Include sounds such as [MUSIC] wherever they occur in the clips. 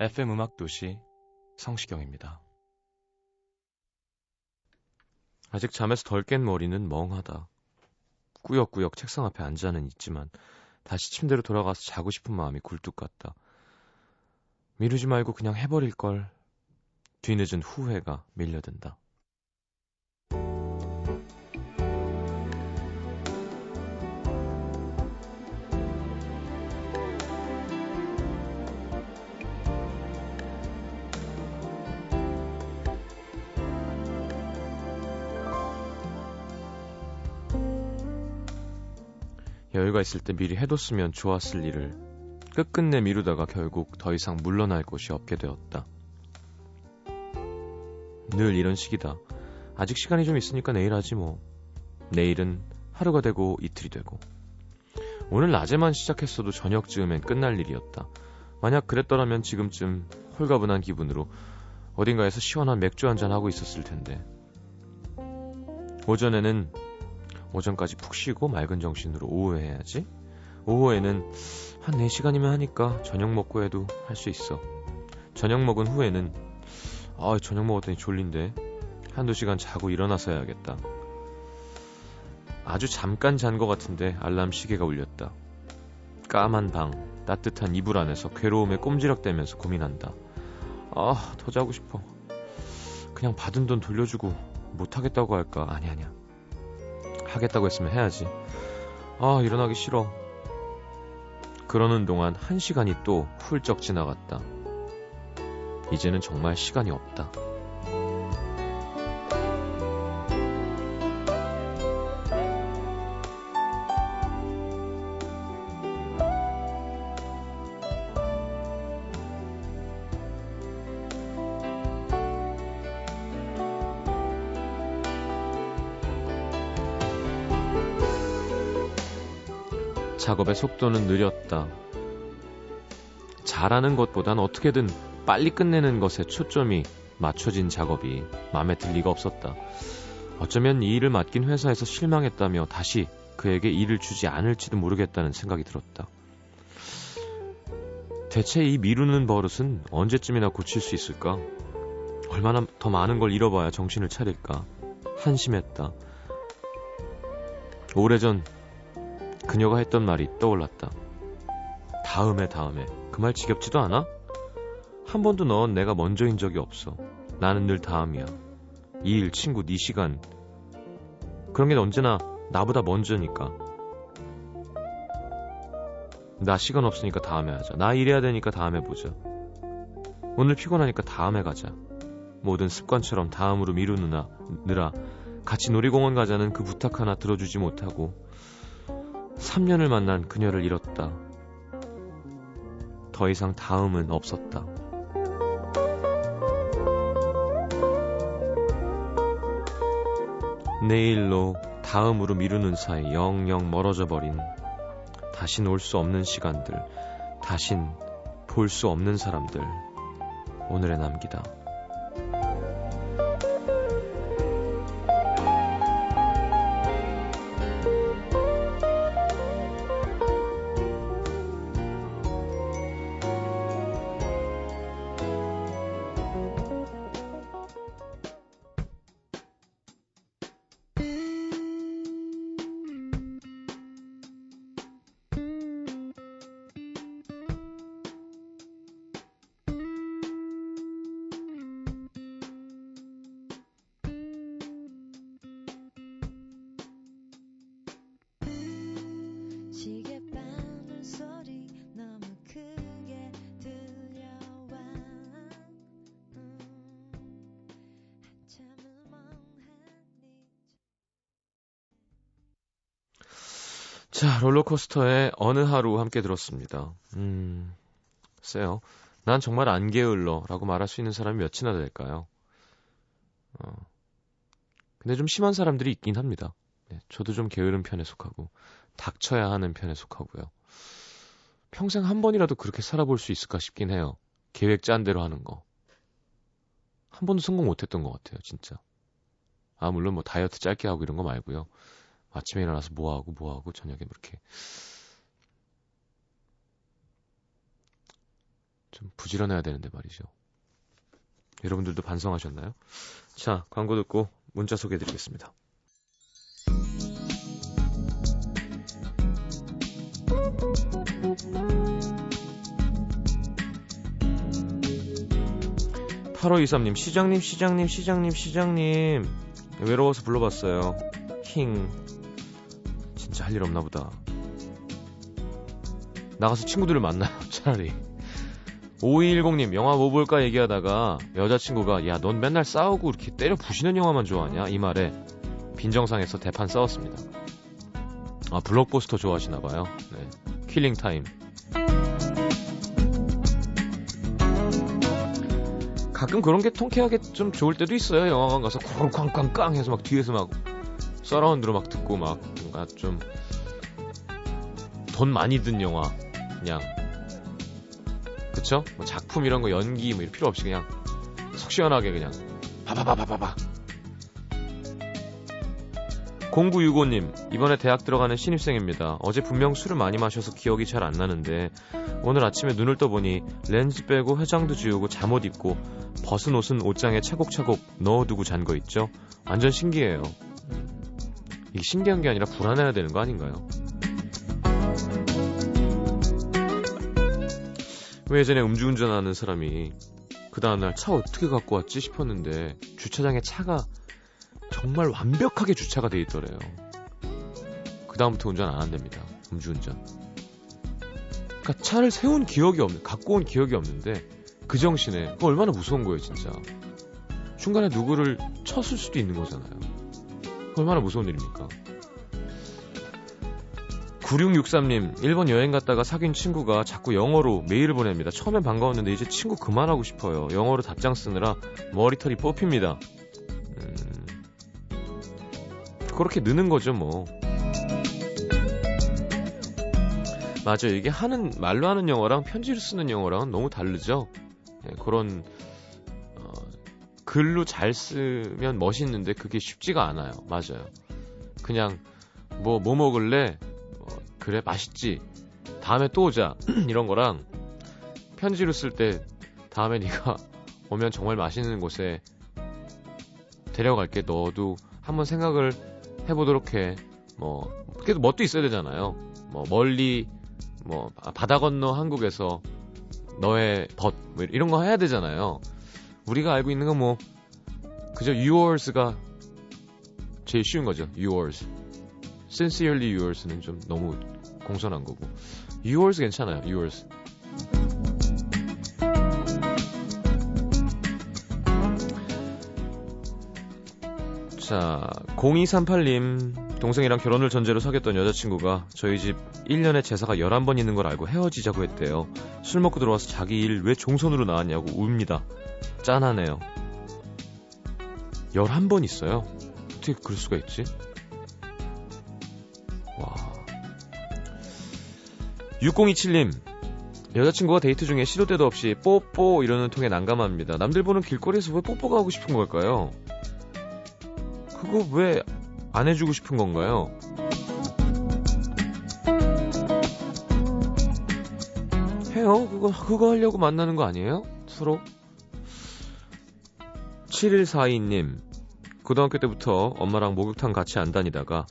FM 음악 도시 성시경입니다. 아직 잠에서 덜 깬 머리는 멍하다. 꾸역꾸역 책상 앞에 앉아는 있지만 다시 침대로 돌아가서 자고 싶은 마음이 굴뚝 같다. 미루지 말고 그냥 해버릴 걸. 뒤늦은 후회가 밀려든다. 여유가 있을 때 미리 해뒀으면 좋았을 일을 끝끝내 미루다가 결국 더 이상 물러날 곳이 없게 되었다. 늘 이런 식이다. 아직 시간이 좀 있으니까 내일 하지 뭐. 내일은 하루가 되고 이틀이 되고. 오늘 낮에만 시작했어도 저녁 즈음엔 끝날 일이었다. 만약 그랬더라면 지금쯤 홀가분한 기분으로 어딘가에서 시원한 맥주 한잔 하고 있었을 텐데. 오전에는 오전까지 푹 쉬고 맑은 정신으로 오후에 해야지. 오후에는 한 4시간이면 하니까 저녁 먹고 해도 할 수 있어. 저녁 먹은 후에는 아, 저녁 먹었더니 졸린데. 한두 시간 자고 일어나서 해야겠다. 아주 잠깐 잔 것 같은데 알람 시계가 울렸다. 까만 방, 따뜻한 이불 안에서 괴로움에 꼼지락대면서 고민한다. 아, 더 자고 싶어. 그냥 받은 돈 돌려주고 못하겠다고 할까? 아니, 아니야. 하겠다고 했으면 해야지. 아, 일어나기 싫어. 그러는 동안 한 시간이 또 훌쩍 지나갔다. 이제는 정말 시간이 없다. 작업의 속도는 느렸다. 잘하는 것보단 어떻게든 빨리 끝내는 것에 초점이 맞춰진 작업이 마음에 들 리가 없었다. 어쩌면 이 일을 맡긴 회사에서 실망했다며 다시 그에게 일을 주지 않을지도 모르겠다는 생각이 들었다. 대체 이 미루는 버릇은 언제쯤이나 고칠 수 있을까? 얼마나 더 많은 걸 잃어봐야 정신을 차릴까? 한심했다. 오래전 그녀가 했던 말이 떠올랐다. 다음에 다음에 그 말 지겹지도 않아? 한 번도 넌 내가 먼저인 적이 없어. 나는 늘 다음이야. 이 일, 친구, 네 시간 그런 게 언제나 나보다 먼저니까. 나 시간 없으니까 다음에 하자. 나 일해야 되니까 다음에 보자. 오늘 피곤하니까 다음에 가자. 모든 습관처럼 다음으로 미루느라 느라 같이 놀이공원 가자는 그 부탁 하나 들어주지 못하고 3년을 만난 그녀를 잃었다. 더 이상 다음은 없었다. 내일로 다음으로 미루는 사이 영영 멀어져 버린 다신 올 수 없는 시간들, 다신 볼 수 없는 사람들, 오늘의 남기다. 자, 롤러코스터의 어느 하루 함께 들었습니다. 음, 글쎄요. 난 정말 안 게을러 라고 말할 수 있는 사람이 몇이나 될까요? 어, 근데 좀 심한 사람들이 있긴 합니다. 네, 저도 좀 게으른 편에 속하고, 닥쳐야 하는 편에 속하고요. 평생 한 번이라도 그렇게 살아볼 수 있을까 싶긴 해요. 계획 짠 대로 하는 거. 한 번도 성공 못 했던 것 같아요, 진짜. 아, 물론 뭐 다이어트 짧게 하고 이런 거 말고요. 아침에 일어나서 뭐 하고 뭐 하고 저녁에 이렇게 좀 부지런해야 되는데 말이죠. 여러분들도 반성하셨나요? 자, 광고 듣고 문자 소개해 드리겠습니다. 8523님, 시장님, 시장님, 시장님, 시장님. 외로워서 불러봤어요. 킹. 진짜 할 일 없나 보다. 나가서 친구들을 만나요, [LAUGHS] 차라리. 5210님, 영화 뭐 볼까 얘기하다가 여자친구가, 야, 넌 맨날 싸우고 이렇게 때려 부시는 영화만 좋아하냐? 이 말에 빈정 상해서 대판 싸웠습니다. 아, 블록버스터 좋아하시나봐요. 네. killing time. 가끔 그런 게 통쾌하게 좀 좋을 때도 있어요. 영화관 가서 쾅쾅쾅쾅 해서 막 뒤에서 막 서라운드로 막 듣고 막 뭔가 좀 돈 많이 든 영화 그냥 그쵸? 뭐 작품 이런 거 연기 뭐 필요 없이 그냥 속 시원하게 그냥 바바바바바바 0965님 이번에 대학 들어가는 신입생입니다. 어제 분명 술을 많이 마셔서 기억이 잘 안 나는데 오늘 아침에 눈을 떠보니 렌즈 빼고 화장도 지우고 잠옷 입고 벗은 옷은 옷장에 차곡차곡 넣어두고 잔 거 있죠? 완전 신기해요. 이게 신기한 게 아니라 불안해야 되는 거 아닌가요? 왜 예전에 음주운전하는 사람이 그 다음날 차 어떻게 갖고 왔지 싶었는데 주차장에 차가 정말 완벽하게 주차가 돼 있더래요. 그 다음부터 운전 안 한답니다. 음주운전. 그러니까 차를 세운 기억이 없는, 갖고 온 기억이 없는데 그 정신에 그 얼마나 무서운 거예요 진짜 중간에 누구를 쳤을 수도 있는 거잖아요 얼마나 무서운 일입니까? 9663님 일본 여행 갔다가 사귄 친구가 자꾸 영어로 메일을 보냅니다. 처음엔 반가웠는데 이제 친구 그만하고 싶어요. 영어로 답장 쓰느라 머리털이 뽑힙니다. 음, 그렇게 느는 거죠 뭐. 맞아요. 이게 하는 말로 하는 영어랑 편지를 쓰는 영어랑은 너무 다르죠? 네, 그런 어, 글로 잘 쓰면 멋있는데 그게 쉽지가 않아요. 맞아요. 그냥 뭐뭐 뭐 먹을래? 어, 그래 맛있지. 다음에 또 오자. [CLEARS THROAT] 이런 거랑 편지로 쓸 때 다음에 네가 [LAUGHS] 오면 정말 맛있는 곳에 데려갈게. 너도 한번 생각을 해보도록 해. 뭐 그래도 멋도 있어야 되잖아요. 뭐 멀리 뭐 바다 건너 한국에서 너의 덫, 뭐 이런 거 해야 되잖아요. 우리가 알고 있는 건 뭐, 그저 yours가 제일 쉬운 거죠. yours. sincerely yours는 좀 너무 공손한 거고. yours 괜찮아요. yours. 자, 0238님. 동생이랑 결혼을 전제로 사귀었던 여자친구가 저희 집 1년에 제사가 11번 있는 걸 알고 헤어지자고 했대요. 술 먹고 들어와서 자기 일 왜 종손으로 나왔냐고 웁니다. 짠하네요. 11번 있어요? 어떻게 그럴 수가 있지? 와. 6027님. 여자친구가 데이트 중에 시도 때도 없이 뽀뽀 이러는 통에 난감합니다. 남들 보는 길거리에서 왜 뽀뽀가 하고 싶은 걸까요? 그거 왜 안 해주고 싶은 건가요? 해요? 그거, 그거 하려고 만나는 거 아니에요? 서로? 7142님, 고등학교 때부터 엄마랑 목욕탕 같이 안 다니다가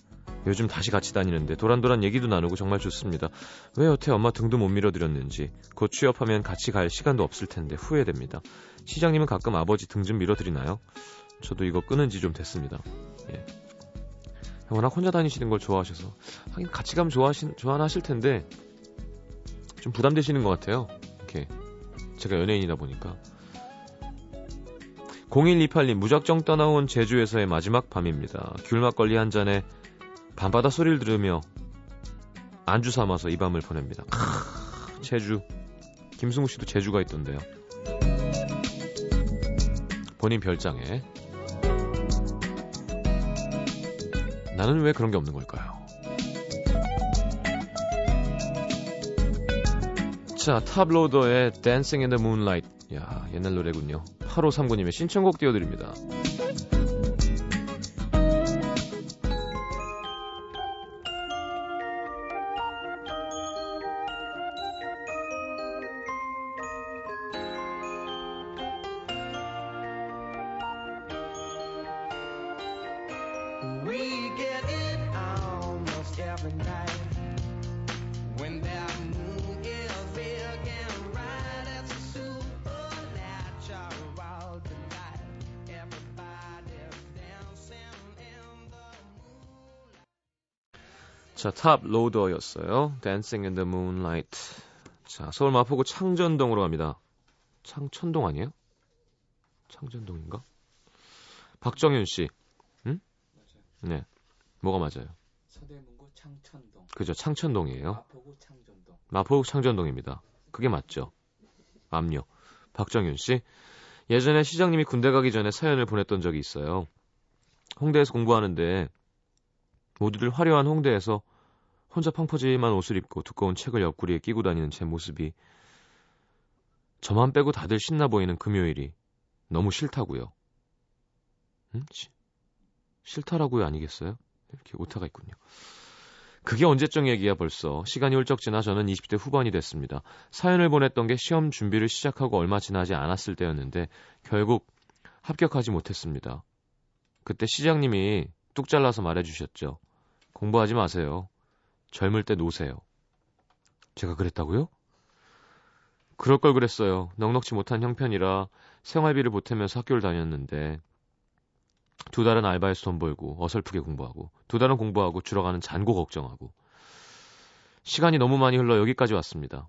요즘 다시 같이 다니는데 도란도란 얘기도 나누고 정말 좋습니다. 왜 여태 엄마 등도 못 밀어드렸는지 곧 취업하면 같이 갈 시간도 없을 텐데 후회됩니다. 시장님은 가끔 아버지 등 좀 밀어드리나요? 저도 이거 끊은 지 좀 됐습니다. 예. 워낙 혼자 다니시는 걸 좋아하셔서 하긴 같이 가면 좋아하신 좋아하실 텐데 좀 부담되시는 것 같아요. 이렇게 제가 연예인이다 보니까 0128님 무작정 떠나온 제주에서의 마지막 밤입니다. 귤 막걸리 한 잔에 밤바다 소리를 들으며 안주 삼아서 이 밤을 보냅니다. 크, 제주. 김승우 씨도 제주가 있던데요. 본인 별장에 나는 왜 그런 게 없는 걸까요? 자, 탑로더의 Dancing in the Moonlight. 야, 옛날 노래군요. 8539님의 신청곡 띄워드립니다. 자, Toploader였어요. Dancing in the Moonlight. 자, 서울 마포구 창전동으로 갑니다. 창천동 아니에요? 창전동인가? 박정윤 씨. 응? 맞아요. 네. 뭐가 맞아요? 서대문구 창천동. 그죠. 창천동이에요. 마포구 창전동. 마포구 창전동입니다. 그게 맞죠. 압류. 박정윤 씨. 예전에 시장님이 군대 가기 전에 사연을 보냈던 적이 있어요. 홍대에서 공부하는데 모두들 화려한 홍대에서 혼자 펑퍼짐한 옷을 입고 두꺼운 책을 옆구리에 끼고 다니는 제 모습이 저만 빼고 다들 신나 보이는 금요일이 너무 싫다고요. 음? 시, 싫다라고요 아니겠어요? 이렇게 오타가 있군요. 그게 언제적 얘기야 벌써. 시간이 훌쩍 지나 저는 20대 후반이 됐습니다. 사연을 보냈던 게 시험 준비를 시작하고 얼마 지나지 않았을 때였는데 결국 합격하지 못했습니다. 그때 시장님이 뚝 잘라서 말해주셨죠. 공부하지 마세요. 젊을 때 노세요. 제가 그랬다고요? 그럴 걸 그랬어요. 넉넉지 못한 형편이라 생활비를 보태면서 학교를 다녔는데 두 달은 알바에서 돈 벌고 어설프게 공부하고 두 달은 공부하고 줄어가는 잔고 걱정하고 시간이 너무 많이 흘러 여기까지 왔습니다.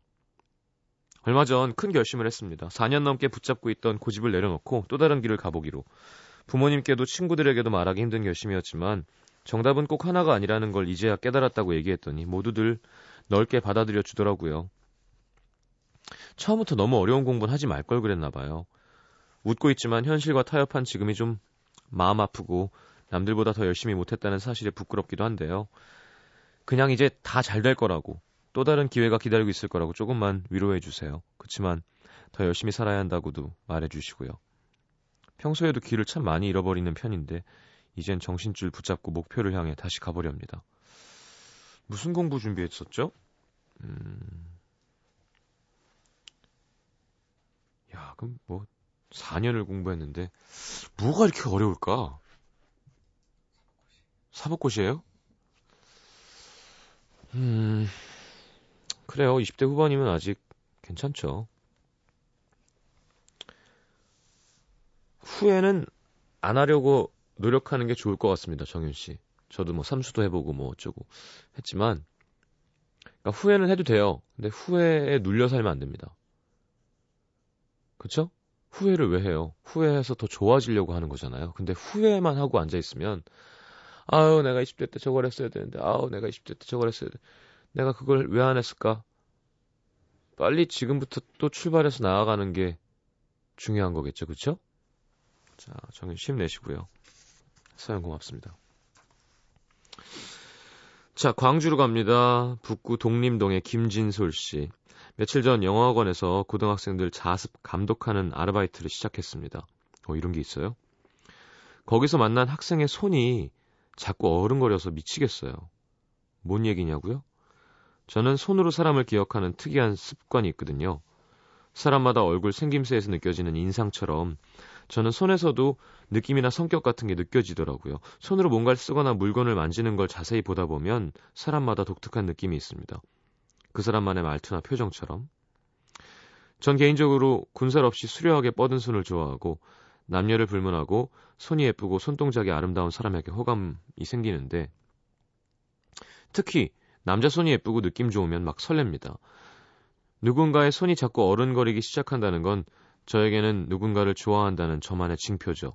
얼마 전 큰 결심을 했습니다. 4년 넘게 붙잡고 있던 고집을 내려놓고 또 다른 길을 가보기로 부모님께도 친구들에게도 말하기 힘든 결심이었지만 정답은 꼭 하나가 아니라는 걸 이제야 깨달았다고 얘기했더니 모두들 넓게 받아들여 주더라고요. 처음부터 너무 어려운 공부는 하지 말 걸 그랬나 봐요. 웃고 있지만 현실과 타협한 지금이 좀 마음 아프고 남들보다 더 열심히 못했다는 사실에 부끄럽기도 한데요. 그냥 이제 다 잘 될 거라고 또 다른 기회가 기다리고 있을 거라고 조금만 위로해 주세요. 그렇지만 더 열심히 살아야 한다고도 말해 주시고요. 평소에도 길을 참 많이 잃어버리는 편인데 이젠 정신줄 붙잡고 목표를 향해 다시 가보렵니다. 무슨 공부 준비했었죠? 음... 야, 그럼 뭐 4년을 공부했는데 뭐가 이렇게 어려울까? 사법고시예요? 음, 그래요. 20대 후반이면 아직 괜찮죠. 후에는 안 하려고 노력하는 게 좋을 것 같습니다, 정윤 씨. 저도 뭐 삼수도 해보고 뭐 어쩌고 했지만, 그러니까 후회는 해도 돼요. 근데 후회에 눌려 살면 안 됩니다. 그쵸? 후회를 왜 해요? 후회해서 더 좋아지려고 하는 거잖아요. 근데 후회만 하고 앉아있으면, 아유, 내가 20대 때 저걸 했어야 되는데, 아우, 내가 20대 때 저걸 했어야 돼. 내가 그걸 왜 안 했을까? 빨리 지금부터 또 출발해서 나아가는 게 중요한 거겠죠, 그쵸? 자, 정윤 힘내시고요. 사연 고맙습니다. 자, 광주로 갑니다. 북구 독림동의 김진솔 씨. 며칠 전 영어학원에서 고등학생들 자습 감독하는 아르바이트를 시작했습니다. 어, 이런 게 있어요? 거기서 만난 학생의 손이 자꾸 어른거려서 미치겠어요. 뭔 얘기냐고요? 저는 손으로 사람을 기억하는 특이한 습관이 있거든요. 사람마다 얼굴 생김새에서 느껴지는 인상처럼 저는 손에서도 느낌이나 성격 같은 게 느껴지더라고요. 손으로 뭔가를 쓰거나 물건을 만지는 걸 자세히 보다 보면 사람마다 독특한 느낌이 있습니다. 그 사람만의 말투나 표정처럼. 전 개인적으로 군살 없이 수려하게 뻗은 손을 좋아하고 남녀를 불문하고 손이 예쁘고 손동작이 아름다운 사람에게 호감이 생기는데 특히 남자 손이 예쁘고 느낌 좋으면 막 설렙니다. 누군가의 손이 자꾸 어른거리기 시작한다는 건 저에게는 누군가를 좋아한다는 저만의 징표죠.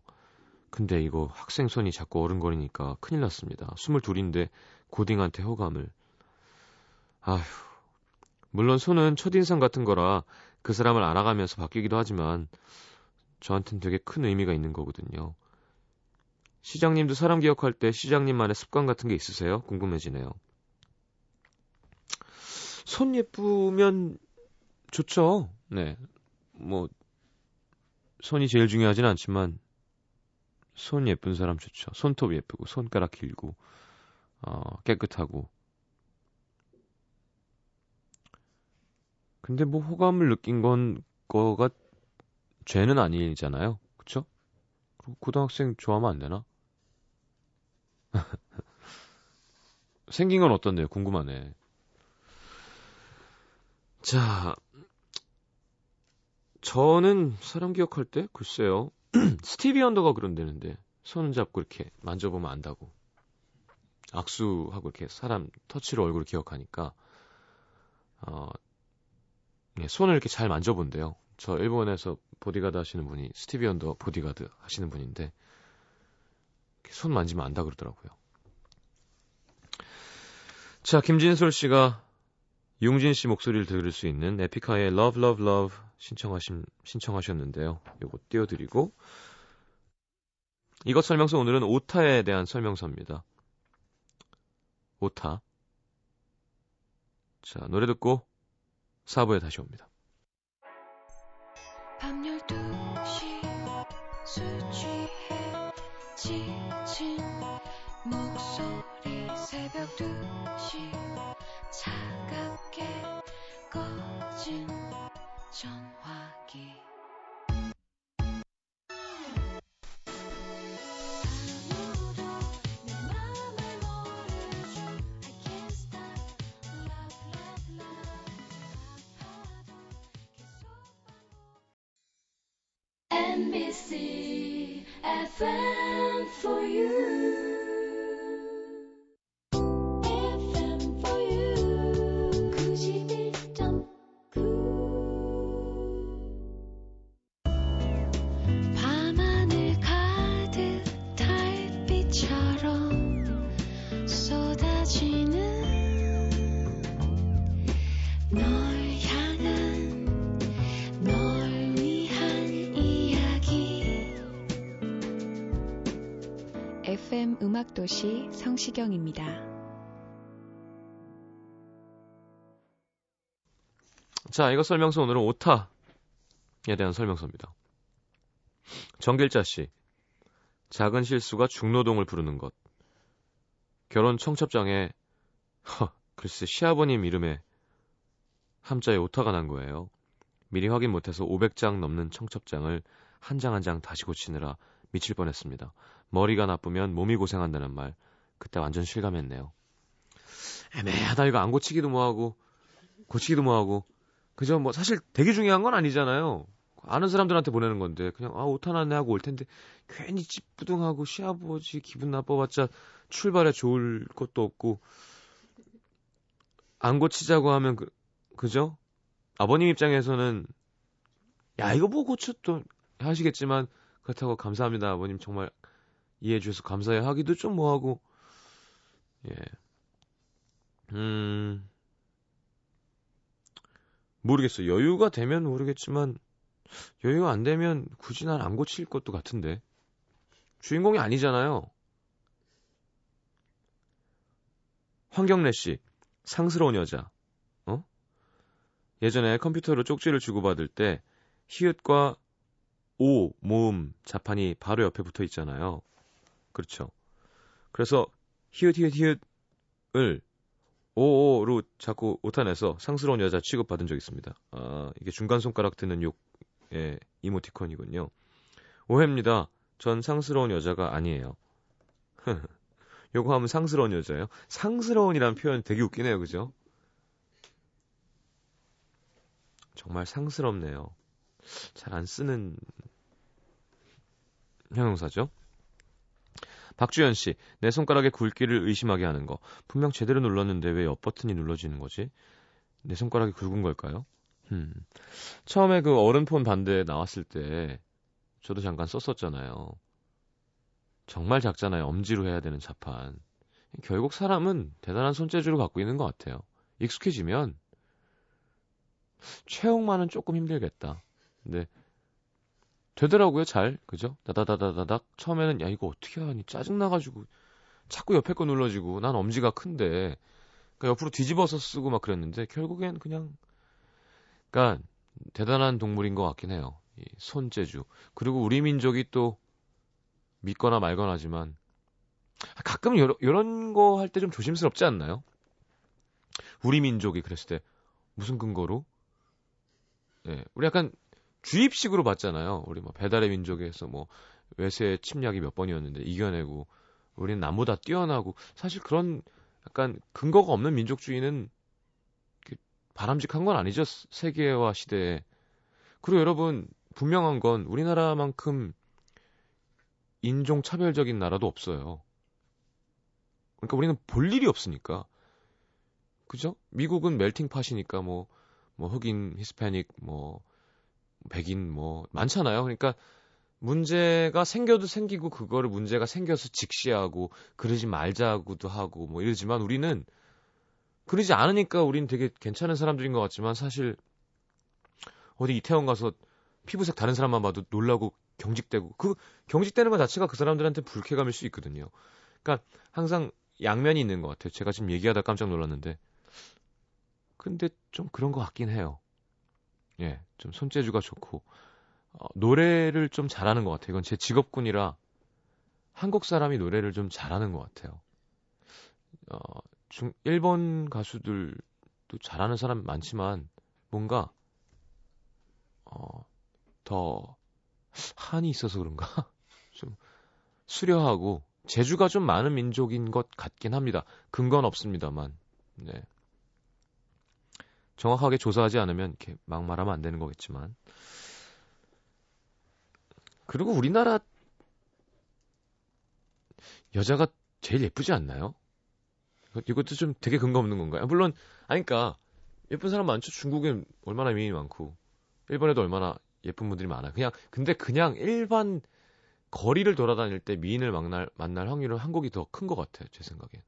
근데 이거 학생 손이 자꾸 어른거리니까 큰일 났습니다. 22인데 고딩한테 호감을. 아휴. 물론 손은 첫인상 같은 거라 그 사람을 알아가면서 바뀌기도 하지만 저한텐 되게 큰 의미가 있는 거거든요. 시장님도 사람 기억할 때 시장님만의 습관 같은 게 있으세요? 궁금해지네요. 손 예쁘면 좋죠. 네. 뭐, 손이 제일 중요하진 않지만, 손 예쁜 사람 좋죠. 손톱 예쁘고, 손가락 길고, 어, 깨끗하고. 근데 뭐 호감을 느낀 건, 거가 죄는 아니잖아요. 그쵸? 고등학생 좋아하면 안 되나? [LAUGHS] 생긴 건 어떤데요? 궁금하네. 자, 저는 사람 기억할 때 글쎄요. [CLEARS THROAT] 스티비 언더가 그런다는데 손 잡고 이렇게 만져보면 안다고. 악수하고 이렇게 사람 터치로 얼굴 기억하니까 어, 네, 손을 이렇게 잘 만져본대요. 저 일본에서 보디가드 하시는 분이 스티비 원더 보디가드 하시는 분인데 손 만지면 안다 그러더라고요. 자, 김진솔 씨가 용진 씨 목소리를 들을 수 있는 에픽하이의 Love Love Love 신청하신 신청하셨는데요. 요거 띄워드리고 이것 설명서 오늘은 오타에 대한 설명서입니다. 오타. 자, 노래 듣고 4부에 다시 옵니다. 음악도시 성시경입니다. 자, 이거 설명서 오늘은 오타에 대한 설명서입니다. 정길자 씨. 작은 실수가 중노동을 부르는 것. 결혼 청첩장에 허, 글쎄 시아버님 이름에 함자에 오타가 난 거예요. 미리 확인 못해서 500장 넘는 청첩장을 한 장 한장 다시 고치느라 미칠 뻔했습니다. 머리가 나쁘면 몸이 고생한다는 말 그때 완전 실감했네요. 애매하다 이거 안 고치기도 뭐하고 고치기도 뭐하고 그죠 뭐 사실 되게 중요한 건 아니잖아요. 아는 사람들한테 보내는 건데 그냥 아 옷 하나 내 하고 올 텐데 괜히 찌뿌둥하고 시아버지 기분 나빠봤자 출발에 좋을 것도 없고 안 고치자고 하면 그 그죠? 아버님 입장에서는 야 이거 뭐또 하시겠지만 그렇다고 감사합니다 아버님 정말 이해해 주셔서 감사해 하기도 좀 뭐하고 예. 음. 모르겠어요. 여유가 되면 모르겠지만 여유가 안 되면 굳이 난 안 고칠 것도 같은데. 주인공이 아니잖아요. 황경래 씨. 상스러운 여자. 어? 예전에 컴퓨터로 쪽지를 주고받을 때 히읗과 오 모음 자판이 바로 옆에 붙어 있잖아요. 그렇죠. 그래서 히읗 히읗 히읗을 오오로 자꾸 오타내서 상스러운 여자 취급받은 적 있습니다. 아, 이게 중간 손가락 드는 욕의 이모티콘이군요. 오해입니다. 전 상스러운 여자가 아니에요. [LAUGHS] 요거 하면 상스러운 여자예요? 상스러운이라는 표현 되게 웃기네요. 그죠? 정말 상스럽네요. 잘 안 쓰는 형용사죠. 박주현 씨, 내 손가락의 굵기를 의심하게 하는 거. 분명 제대로 눌렀는데 왜 옆 버튼이 눌러지는 거지? 내 손가락이 굵은 걸까요? 음. 처음에 그 어른폰 반대 나왔을 때 저도 잠깐 썼었잖아요. 정말 작잖아요. 엄지로 해야 되는 자판. 결국 사람은 대단한 손재주를 갖고 있는 것 같아요. 익숙해지면 최홍만은 조금 힘들겠다. 근데 되더라고요, 잘. 그죠? 다다다다다닥. 처음에는 야 이거 어떻게 하니 짜증나가지고 자꾸 옆에 거 눌러지고 난 엄지가 큰데 그러니까 옆으로 뒤집어서 쓰고 막 그랬는데 결국엔 그냥 그러니까 대단한 동물인 것 같긴 해요. 이 손재주. 그리고 우리 민족이 또 믿거나 말거나지만 가끔 요런, 요런 거 할 때 좀 조심스럽지 않나요? 우리 민족이 그랬을 때 무슨 근거로? 예, 우리 약간 주입식으로 봤잖아요. 우리 뭐 배달의 민족에서 뭐 외세 침략이 몇 번이었는데 이겨내고 우리는 남보다 뛰어나고 사실 그런 약간 근거가 없는 민족주의는 바람직한 건 아니죠. 세계와 시대에. 그리고 여러분 분명한 건 우리나라만큼 인종 차별적인 나라도 없어요. 그러니까 우리는 볼 일이 없으니까. 그죠? 미국은 멜팅 팟이니까 뭐, 뭐 흑인, 히스패닉, 뭐, 백인, 뭐, 많잖아요. 그러니까 문제가 생겨도 생기고 그거를 문제가 생겨서 직시하고 그러지 말자고도 하고 뭐 이러지만 우리는 그러지 않으니까 우리는 되게 괜찮은 사람들인 것 같지만 사실 어디 이태원 가서 피부색 다른 사람만 봐도 놀라고 경직되고 그 경직되는 것 자체가 그 사람들한테 불쾌감일 수 있거든요. 그러니까 항상 양면이 있는 것 같아요. 제가 지금 얘기하다 깜짝 놀랐는데 근데 좀 그런 것 같긴 해요. 예, 좀 손재주가 좋고 어, 노래를 좀 잘하는 것 같아요. 이건 제 직업군이라 한국 사람이 노래를 좀 잘하는 것 같아요. 어, 중, 일본 가수들도 잘하는 사람 많지만 뭔가 어, 더 한이 있어서 그런가? [LAUGHS] 좀 수려하고 재주가 좀 많은 민족인 것 같긴 합니다. 근거는 없습니다만. 네. 정확하게 조사하지 않으면 이렇게 막 말하면 안 되는 거겠지만. 그리고 우리나라 여자가 제일 예쁘지 않나요? 이것도 좀 되게 근거 없는 건가요? 물론, 아니까 예쁜 사람 많죠. 중국엔 얼마나 미인이 많고, 일본에도 얼마나 예쁜 분들이 많아요. 그냥, 근데 그냥 일반 거리를 돌아다닐 때 미인을 만날, 만날 확률은 한국이 더 큰 것 같아요. 제 생각엔.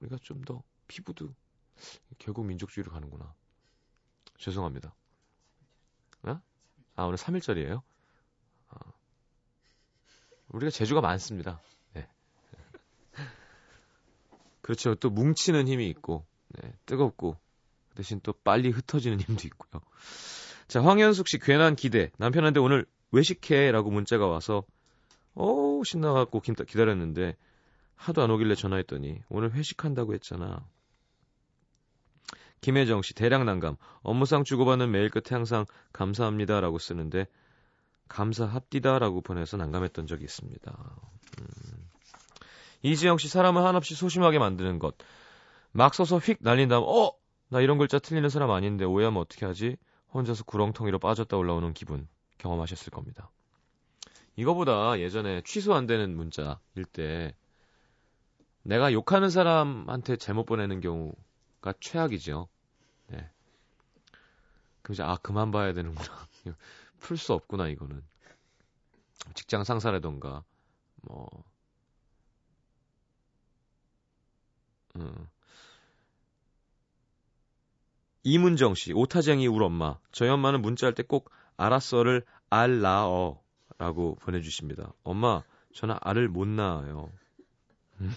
우리가 좀 더 피부도 결국 민족주의로 가는구나. 죄송합니다. 어? 아, 오늘 3일절이에요? 아, 우리가 재주가 많습니다. 네. [LAUGHS] 그렇죠. 또 뭉치는 힘이 있고, 네, 뜨겁고, 그 대신 또 빨리 흩어지는 힘도 있고요. 자, 황현숙 씨 괜한 기대. 남편한테 오늘 외식해 라고 문자가 와서 어우 신나갖고 기다렸는데 하도 안 오길래 전화했더니 오늘 회식한다고 했잖아. 김혜정 씨 대량 난감. 업무상 주고받는 메일 끝에 항상 감사합니다라고 쓰는데 감사합디다라고 보내서 난감했던 적이 있습니다. 음. 이지영 씨 사람을 한없이 소심하게 만드는 것. 막 써서 휙 날린 다음 어? 나 이런 글자 틀리는 사람 아닌데 오해하면 어떻게 하지? 혼자서 구렁텅이로 빠졌다 올라오는 기분 경험하셨을 겁니다. 이거보다 예전에 취소 안 되는 문자일 때 내가 욕하는 사람한테 잘못 보내는 경우 가 최악이죠. 네. 그럼 이제 아 그만 봐야 되는구나. [LAUGHS] 풀 수 없구나 이거는. 직장 상사라던가 뭐 음. 이문정 씨, 오타쟁이 울 엄마. 저희 엄마는 문자할 때 꼭 알았어를 알라어 라고 보내주십니다. 엄마, 저는 알을 못 낳아요. 음?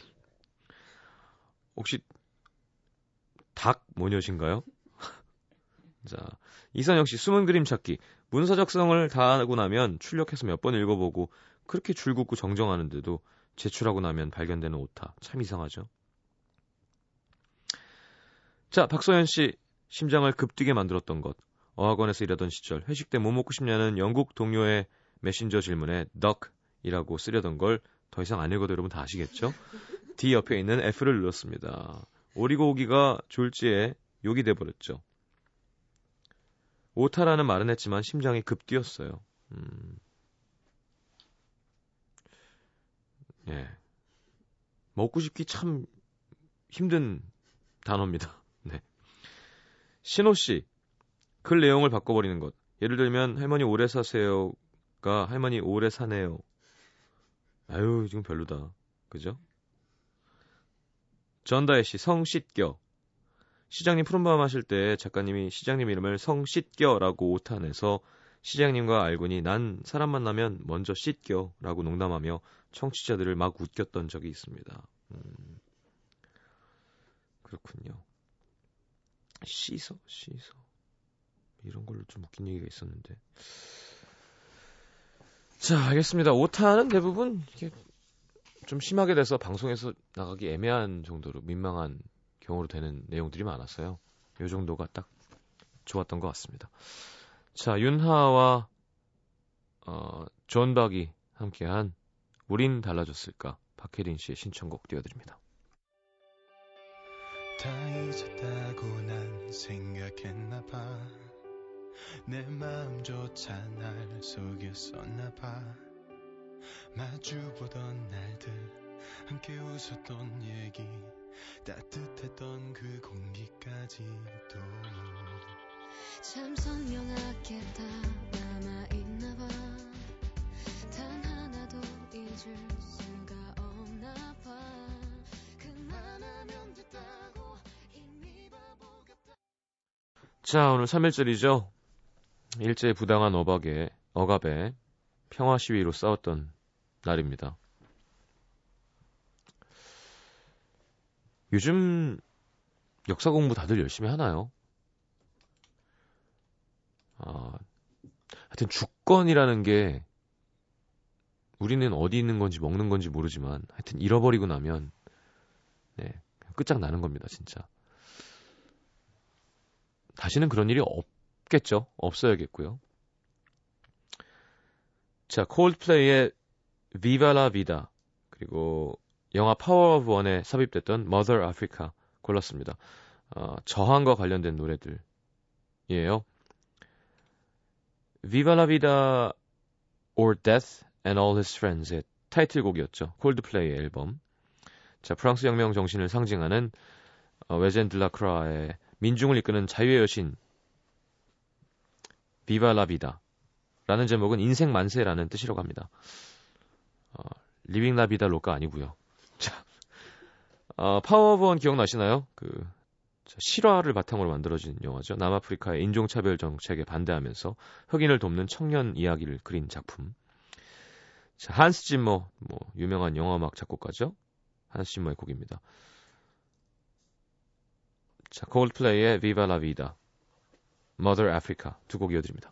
혹시 닭 모녀신가요? [LAUGHS] 자, 이선영 씨, 숨은 그림 찾기. 문서 작성을 다 하고 나면 출력해서 몇 번 읽어보고 그렇게 줄긋고 정정하는데도 제출하고 나면 발견되는 오타. 참 이상하죠? 자, 박소연 씨, 심장을 급뛰게 만들었던 것. 어학원에서 일하던 시절 회식 때 뭐 먹고 싶냐는 영국 동료의 메신저 질문에 duck이라고 쓰려던 걸 더 이상 안 읽어도 여러분 다 아시겠죠? D 옆에 있는 F를 눌렀습니다. 오리고기가 졸지에 욕이 돼버렸죠. 오타라는 말은 했지만 심장이 급 뛰었어요. 음. 예. 먹고 싶기 참 힘든 단어입니다. [LAUGHS] 네. 신호 씨, 글 내용을 바꿔버리는 것. 예를 들면 할머니 오래 사세요가 할머니 오래 사네요. 아유 지금 별로다. 그죠? 전다혜 씨, 성 씻겨. 시장님 푸른밤 하실 때 작가님이 시장님 이름을 성씻겨라고 오탄해서 시장님과 알고니 난 사람 만나면 먼저 씻겨라고 농담하며 청취자들을 막 웃겼던 적이 있습니다. 음, 그렇군요. 씻어, 씻어. 이런 걸로 좀 웃긴 얘기가 있었는데. 자, 알겠습니다. 오타는 대부분 이렇게 좀 심하게 돼서 방송에서 나가기 애매한 정도로 민망한 경우로 되는 내용들이 많았어요. 이 정도가 딱 좋았던 것 같습니다. 자, 윤하와 어, 존 박이 함께한 우린 달라졌을까 박혜린 씨의 신청곡 띄워드립니다. 다 잊었다고 난 생각했나 봐 내 마음조차 날 속였었나 봐 마주보던 날들 함께 웃었던 얘기 따뜻했던 그 공기까지도 참 선명하게 다. 남아있나 봐. 단 하나도 잊을 수가 없나 봐. 그만하면 됐다고 이미 바보 같다 자, 오늘 3일절이죠. 일제의 부당한 어박에, 억압에 평화 시위로 싸웠던 날입니다. 요즘 역사 공부 다들 열심히 하나요? 아, 하여튼 주권이라는 게 우리는 어디 있는 건지 먹는 건지 모르지만 하여튼 잃어버리고 나면 네, 끝장나는 겁니다, 진짜. 다시는 그런 일이 없겠죠. 없어야겠고요. 자, 콜드플레이의 Viva la Vida 그리고 영화 파워 오브 원에 삽입됐던 Mother Africa 골랐습니다. 어, 저항과 관련된 노래들이에요. Viva la Vida or Death and All His Friends의 타이틀곡이었죠. 콜드플레이의 앨범. 자, 프랑스 혁명 정신을 상징하는 어, 웨젠 들라크라의 민중을 이끄는 자유의 여신 비바 라비다 라는 제목은 인생 만세라는 뜻이라고 합니다. 어, Livin' la Vida Loca가 아니고요. [LAUGHS] 자, 어, Power of One 기억나시나요? 그 자, 실화를 바탕으로 만들어진 영화죠. 남아프리카의 인종차별 정책에 반대하면서 흑인을 돕는 청년 이야기를 그린 작품. 자, 한스 짐머, 뭐 유명한 영화음악 작곡가죠. 한스 짐머의 곡입니다. 자, 콜드플레이의 Viva la Vida, Mother Africa 두 곡 이어드립니다.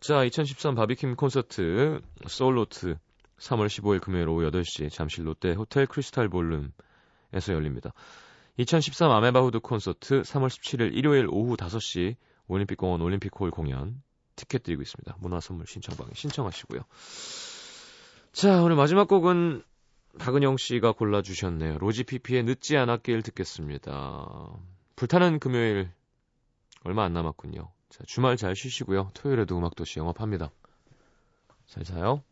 자, 2013 바비킴 콘서트 소울로트 3월 15일 금요일 오후 8시 잠실 롯데 호텔 크리스탈 볼룸에서 열립니다. 2013 아메바 후드 콘서트 3월 17일 일요일 오후 5시 올림픽공원 올림픽홀 공연 티켓 드리고 있습니다. 문화 선물 신청방에 신청하시고요. 자, 오늘 마지막 곡은 박은영 씨가 골라주셨네요. 로지 피피의 늦지 않았길 듣겠습니다. 불타는 금요일 얼마 안 남았군요. 자, 주말 잘 쉬시고요. 토요일에도 음악도시 영업합니다. 잘 자요.